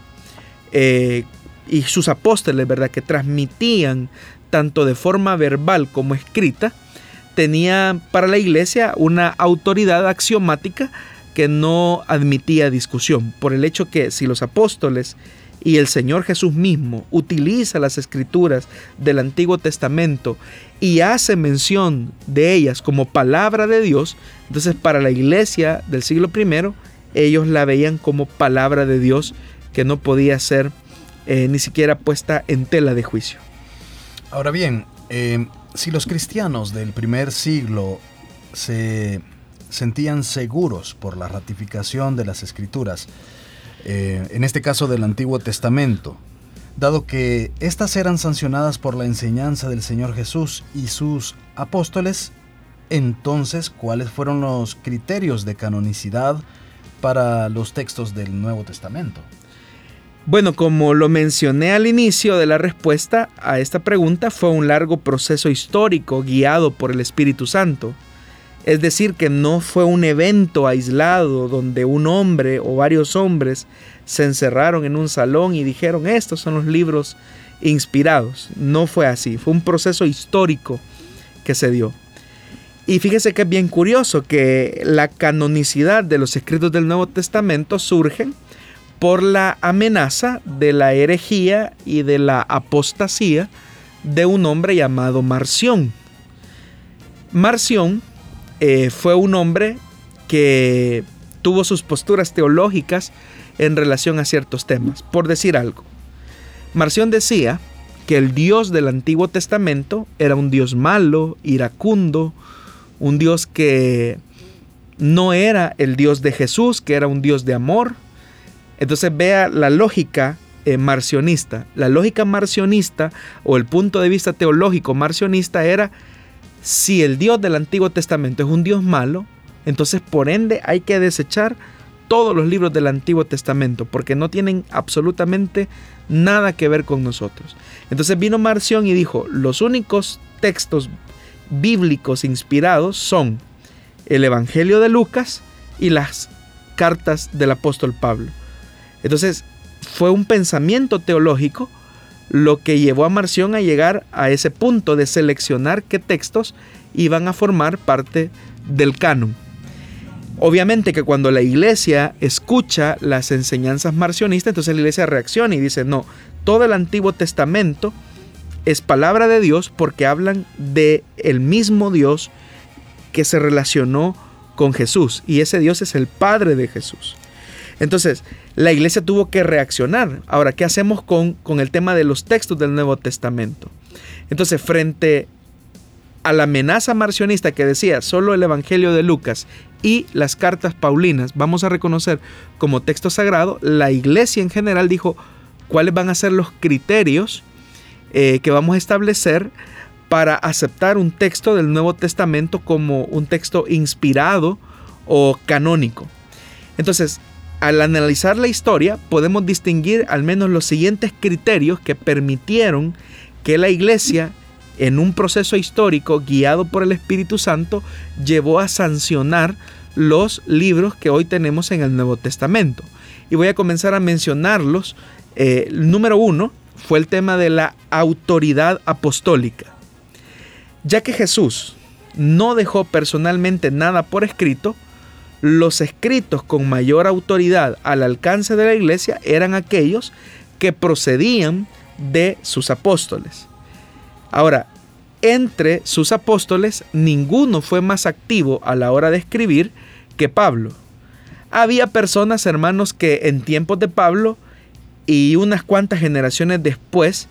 eh, y sus apóstoles, ¿verdad? Que transmitían tanto de forma verbal como escrita, tenía para la iglesia una autoridad axiomática que no admitía discusión, por el hecho que si los apóstoles y el Señor Jesús mismo utiliza las escrituras del Antiguo Testamento y hace mención de ellas como palabra de Dios, entonces para la iglesia del siglo I ellos la veían como palabra de Dios que no podía ser eh, ni siquiera puesta en tela de juicio. Ahora bien, eh, si los cristianos del primer siglo se sentían seguros por la ratificación de las escrituras, eh, en este caso del Antiguo Testamento, dado que éstas eran sancionadas por la enseñanza del Señor Jesús y sus apóstoles, entonces, ¿cuáles fueron los criterios de canonicidad para los textos del Nuevo Testamento? Bueno, como lo mencioné al inicio de la respuesta a esta pregunta, fue un largo proceso histórico guiado por el Espíritu Santo. Es decir, que no fue un evento aislado donde un hombre o varios hombres se encerraron en un salón y dijeron, estos son los libros inspirados. No fue así, fue un proceso histórico que se dio. Y fíjese que es bien curioso que la canonicidad de los escritos del Nuevo Testamento surgen por la amenaza de la herejía y de la apostasía de un hombre llamado Marción. Marción eh, fue un hombre que tuvo sus posturas teológicas en relación a ciertos temas. Por decir algo, Marción decía que el Dios del Antiguo Testamento era un Dios malo, iracundo, un Dios que no era el Dios de Jesús, que era un Dios de amor. Entonces vea la lógica eh, marcionista. La lógica marcionista o el punto de vista teológico marcionista era si el Dios del Antiguo Testamento es un Dios malo, entonces por ende hay que desechar todos los libros del Antiguo Testamento porque no tienen absolutamente nada que ver con nosotros. Entonces vino Marción y dijo, los únicos textos bíblicos inspirados son el Evangelio de Lucas y las cartas del apóstol Pablo. Entonces fue un pensamiento teológico lo que llevó a Marción a llegar a ese punto de seleccionar qué textos iban a formar parte del canon. Obviamente que cuando la iglesia escucha las enseñanzas marcionistas, entonces la iglesia reacciona y dice, no, todo el Antiguo Testamento es palabra de Dios porque hablan de el mismo Dios que se relacionó con Jesús y ese Dios es el Padre de Jesús. Entonces, la iglesia tuvo que reaccionar. Ahora, ¿qué hacemos con, con el tema de los textos del Nuevo Testamento? Entonces, frente a la amenaza marcionista que decía solo el Evangelio de Lucas y las cartas paulinas vamos a reconocer como texto sagrado, la iglesia en general dijo cuáles van a ser los criterios eh, que vamos a establecer para aceptar un texto del Nuevo Testamento como un texto inspirado o canónico. Entonces, al analizar la historia, podemos distinguir al menos los siguientes criterios que permitieron que la iglesia en un proceso histórico guiado por el Espíritu Santo, llevó a sancionar los libros que hoy tenemos en el Nuevo Testamento. Y voy a comenzar a mencionarlos. Eh, número uno fue el tema de la autoridad apostólica. Ya que Jesús no dejó personalmente nada por escrito, los escritos con mayor autoridad al alcance de la iglesia eran aquellos que procedían de sus apóstoles. Ahora, entre sus apóstoles, ninguno fue más activo a la hora de escribir que Pablo. Había personas, hermanos, que en tiempos de Pablo y unas cuantas generaciones después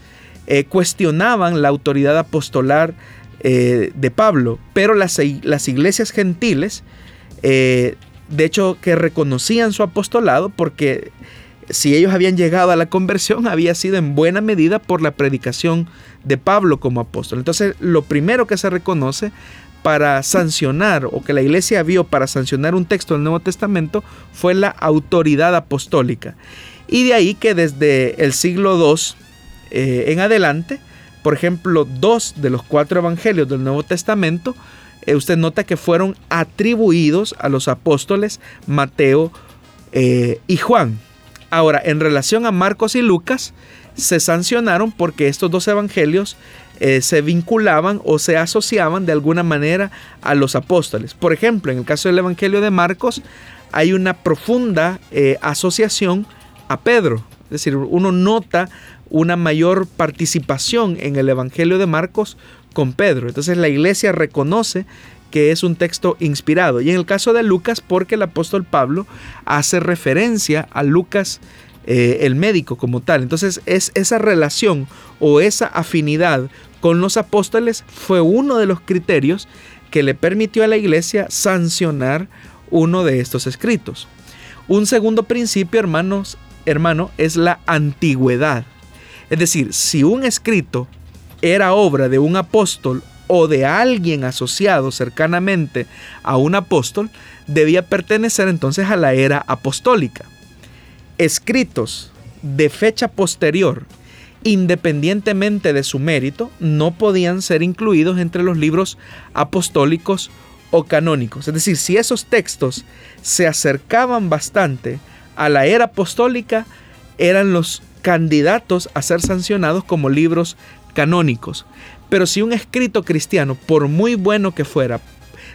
eh, cuestionaban la autoridad apostolar eh, de Pablo, pero las, las iglesias gentiles, eh, de hecho, que reconocían su apostolado porque si ellos habían llegado a la conversión, había sido en buena medida por la predicación de Pablo como apóstol. Entonces, lo primero que se reconoce para sancionar o que la iglesia vio para sancionar un texto del Nuevo Testamento fue la autoridad apostólica. Y de ahí que desde el siglo II eh, en adelante, por ejemplo, dos de los cuatro evangelios del Nuevo Testamento, eh, usted nota que fueron atribuidos a los apóstoles Mateo eh, y Juan. Ahora, en relación a Marcos y Lucas, se sancionaron porque estos dos evangelios eh, se vinculaban o se asociaban de alguna manera a los apóstoles. Por ejemplo, en el caso del Evangelio de Marcos hay una profunda asociación a Pedro. Es decir, uno nota una mayor participación en el Evangelio de Marcos con Pedro. Entonces la iglesia reconoce que es un texto inspirado. Y en el caso de Lucas, porque el apóstol Pablo hace referencia a Lucas eh, el médico como tal. Entonces es esa relación o esa afinidad con los apóstoles fue uno de los criterios que le permitió a la iglesia sancionar uno de estos escritos. Un segundo principio, hermanos, hermano, es la antigüedad. Es decir, si un escrito era obra de un apóstol o de alguien asociado cercanamente a un apóstol debía pertenecer entonces a la era apostólica. Escritos de fecha posterior, independientemente de su mérito, no podían ser incluidos entre los libros apostólicos o canónicos. Es decir, si esos textos se acercaban bastante a la era apostólica, eran los candidatos a ser sancionados como libros canónicos. Pero si un escrito cristiano, por muy bueno que fuera,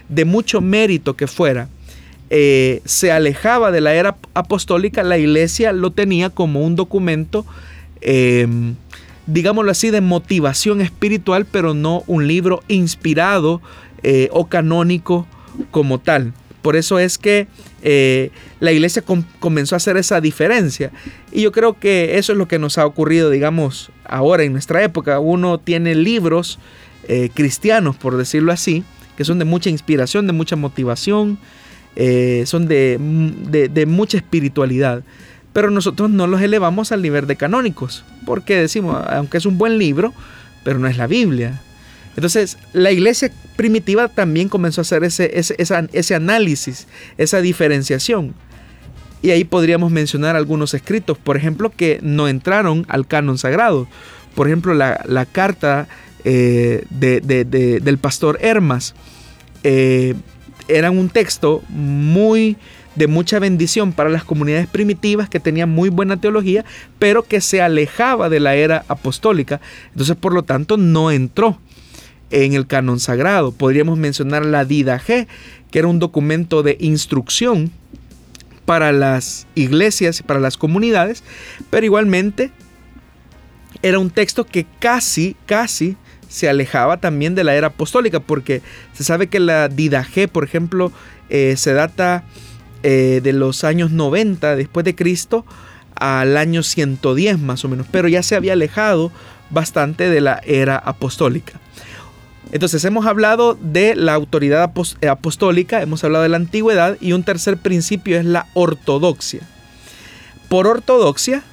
de mucho mérito que fuera, eh, se alejaba de la era apostólica, la iglesia lo tenía como un documento em, digámoslo así, de motivación espiritual, pero no un libro inspirado eh, o canónico como tal. Por eso es que eh, la iglesia comenzó a hacer esa diferencia. Y yo creo que eso es lo que nos ha ocurrido, digamos, ahora en nuestra época. Uno tiene libros eh, cristianos, por decirlo así, que son de mucha inspiración, de mucha motivación, son de, de mucha espiritualidad pero nosotros no los elevamos al nivel de canónicos, porque decimos, aunque es un buen libro, pero no es la Biblia. Entonces, la iglesia primitiva también comenzó a hacer ese, ese, análisis, esa diferenciación. Y ahí podríamos mencionar algunos escritos, por ejemplo, que no entraron al canon sagrado. Por ejemplo, la, carta eh, del pastor Hermas eh, era un texto muy de mucha bendición para las comunidades primitivas que tenían muy buena teología, pero que se alejaba de la era apostólica. Entonces, por lo tanto, no entró en el canon sagrado. Podríamos mencionar la Didaje, que era un documento de instrucción para las iglesias y para las comunidades, pero igualmente era un texto que casi, casi se alejaba también de la era apostólica, porque se sabe que la Didaje, por ejemplo, eh, se data eh, de los años 90 después de Cristo al año 110 más o menos, pero ya se había alejado bastante de la era apostólica. Entonces hemos hablado de la autoridad apostólica, hemos hablado de la antigüedad y un tercer principio es la ortodoxia. Por ortodoxia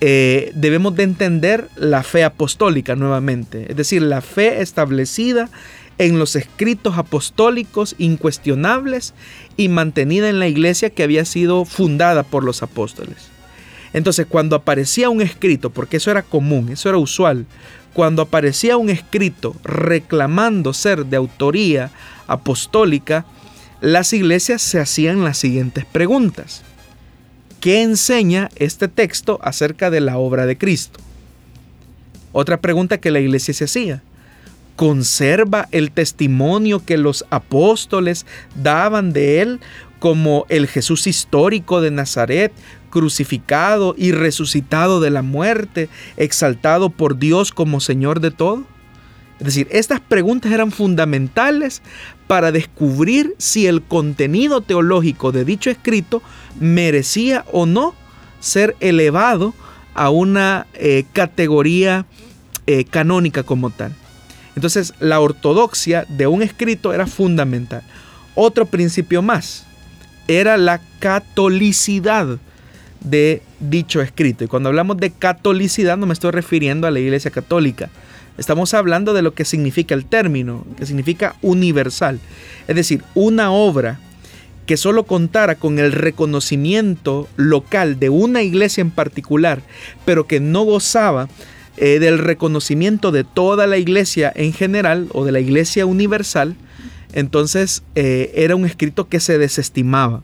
eh, debemos de entender la fe apostólica nuevamente, es decir, la fe establecida en los escritos apostólicos incuestionables y mantenida en la iglesia que había sido fundada por los apóstoles. Entonces, cuando aparecía un escrito, porque eso era común, eso era usual, cuando aparecía un escrito reclamando ser de autoría apostólica, las iglesias se hacían las siguientes preguntas. ¿Qué enseña este texto acerca de la obra de Cristo? Otra pregunta que la iglesia se hacía conserva el testimonio que los apóstoles daban de él como el Jesús histórico de Nazaret, crucificado y resucitado de la muerte, exaltado por Dios como Señor de todo? Es decir, estas preguntas eran fundamentales para descubrir si el contenido teológico de dicho escrito merecía o no ser elevado a una eh, categoría eh, canónica como tal. Entonces la ortodoxia de un escrito era fundamental. Otro principio más era la catolicidad de dicho escrito. Y cuando hablamos de catolicidad no me estoy refiriendo a la Iglesia Católica. Estamos hablando de lo que significa el término, que significa universal. Es decir, una obra que solo contara con el reconocimiento local de una iglesia en particular, pero que no gozaba eh, del reconocimiento de toda la iglesia en general o de la iglesia universal, entonces eh, era un escrito que se desestimaba.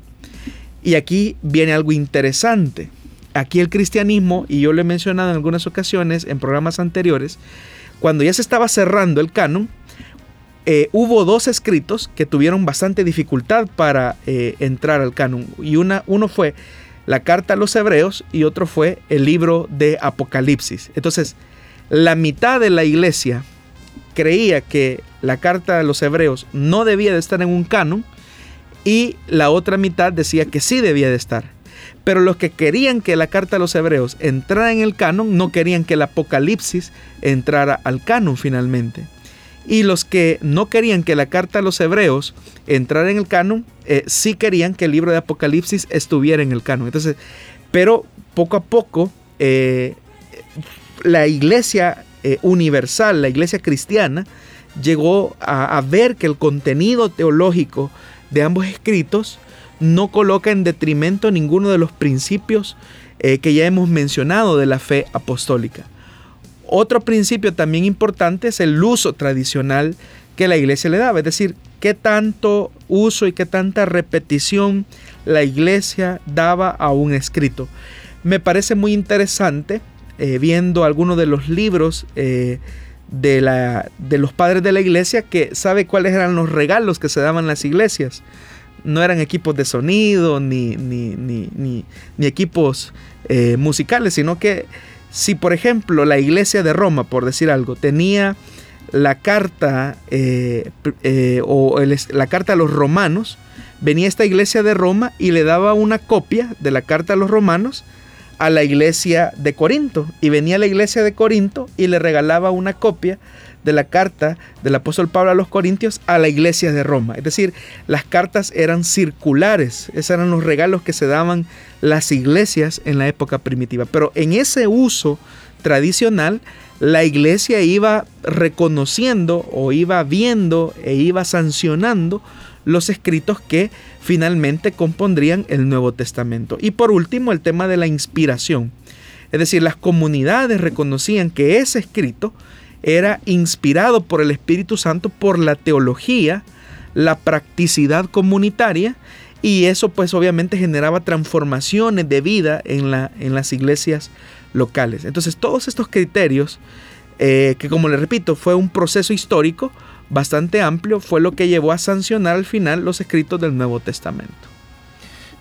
Y aquí viene algo interesante. Aquí el cristianismo, y yo lo he mencionado en algunas ocasiones en programas anteriores, cuando ya se estaba cerrando el canon, eh, hubo dos escritos que tuvieron bastante dificultad para entrar al canon. Y una, uno fue la carta a los hebreos y otro fue el libro de Apocalipsis. Entonces, la mitad de la iglesia creía que la carta a los hebreos no debía de estar en un canon y la otra mitad decía que sí debía de estar. Pero los que querían que la carta a los hebreos entrara en el canon no querían que el Apocalipsis entrara al canon finalmente. Y los que no querían que la carta a los hebreos entrara en el canon, eh, sí querían que el libro de Apocalipsis estuviera en el canon. Entonces, pero poco a poco, eh, la iglesia eh, universal, la iglesia cristiana, llegó a, ver que el contenido teológico de ambos escritos no coloca en detrimento ninguno de los principios que ya hemos mencionado de la fe apostólica. Otro principio también importante es el uso tradicional que la iglesia le daba, es decir, qué tanto uso y qué tanta repetición la iglesia daba a un escrito. Me parece muy interesante eh, viendo algunos de los libros eh, de, la, de los padres de la iglesia que sabe cuáles eran los regalos que se daban las iglesias. No eran equipos de sonido ni, ni, ni, ni equipos eh, musicales, sino que Si por ejemplo la iglesia de Roma, por decir algo, tenía la carta eh, eh, o la carta a los romanos, venía esta iglesia de Roma y le daba una copia de la carta a los romanos a la iglesia de Corinto. Y venía la iglesia de Corinto y le regalaba una copia de la carta del apóstol Pablo a los Corintios a la iglesia de Roma. Es decir, las cartas eran circulares, esos eran los regalos que se daban las iglesias en la época primitiva. Pero en ese uso tradicional, la iglesia iba reconociendo o iba viendo e iba sancionando los escritos que finalmente compondrían el Nuevo Testamento. Y por último, el tema de la inspiración. Es decir, las comunidades reconocían que ese escrito era inspirado por el Espíritu Santo por la teología, la practicidad comunitaria y eso pues obviamente generaba transformaciones de vida en, la, en las iglesias locales. Entonces todos estos criterios, eh, que como les repito, fue un proceso histórico, bastante amplio, fue lo que llevó a sancionar al final los escritos del Nuevo Testamento.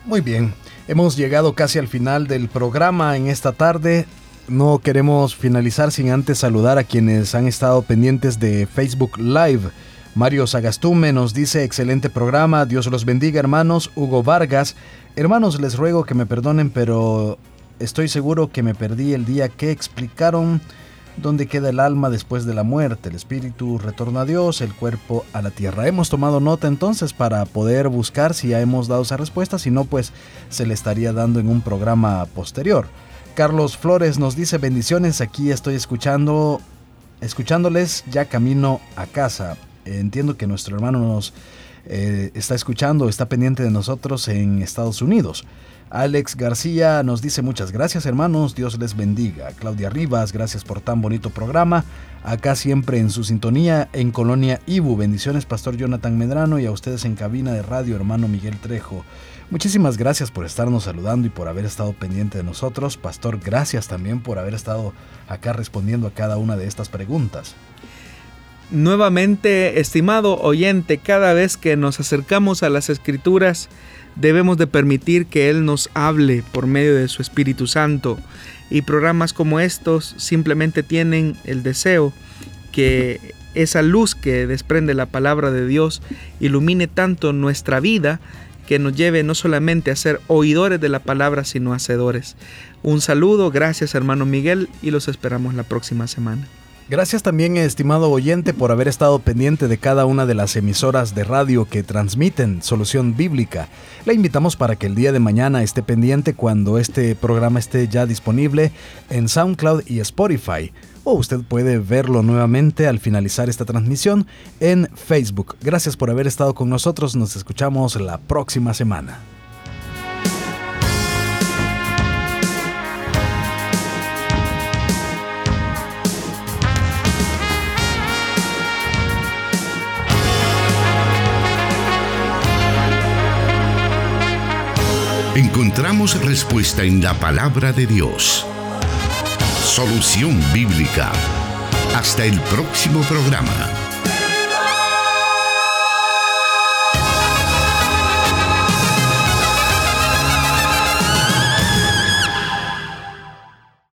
Muy bien, hemos llegado casi al final del programa en esta tarde. No queremos finalizar sin antes saludar a quienes han estado pendientes de Facebook Live. Mario Sagastume nos dice excelente programa, Dios los bendiga hermanos. Hugo Vargas, hermanos les ruego que me perdonen, pero estoy seguro que me perdí el día que explicaron dónde queda el alma después de la muerte, el espíritu retorna a Dios, el cuerpo a la tierra. Hemos tomado nota entonces para poder buscar si ya hemos dado esa respuesta, si no pues se le estaría dando en un programa posterior. Carlos Flores nos dice bendiciones, aquí estoy escuchando, escuchándoles ya camino a casa. Entiendo que nuestro hermano nos eh, está escuchando, está pendiente de nosotros en Estados Unidos. Alex García nos dice muchas gracias hermanos, Dios les bendiga. Claudia Rivas, gracias por tan bonito programa. Acá siempre en su sintonía en Colonia Ibu. Bendiciones Pastor Jonathan Medrano y a ustedes en cabina de radio hermano Miguel Trejo. Muchísimas gracias por estarnos saludando y por haber estado pendiente de nosotros. Pastor, gracias también por haber estado acá respondiendo a cada una de estas preguntas. Nuevamente, estimado oyente, cada vez que nos acercamos a las escrituras, debemos de permitir que Él nos hable por medio de su Espíritu Santo. Y programas como estos simplemente tienen el deseo que esa luz que desprende la palabra de Dios ilumine tanto nuestra vida que nos lleve no solamente a ser oidores de la palabra, sino hacedores. Un saludo, gracias hermano Miguel y los esperamos la próxima semana. Gracias también, estimado oyente, por haber estado pendiente de cada una de las emisoras de radio que transmiten Solución Bíblica. Le invitamos para que el día de mañana esté pendiente cuando este programa esté ya disponible en SoundCloud y Spotify. O usted puede verlo nuevamente al finalizar esta transmisión en Facebook. Gracias por haber estado con nosotros. Nos escuchamos la próxima semana. Encontramos respuesta en la palabra de Dios. Solución bíblica. Hasta el próximo programa.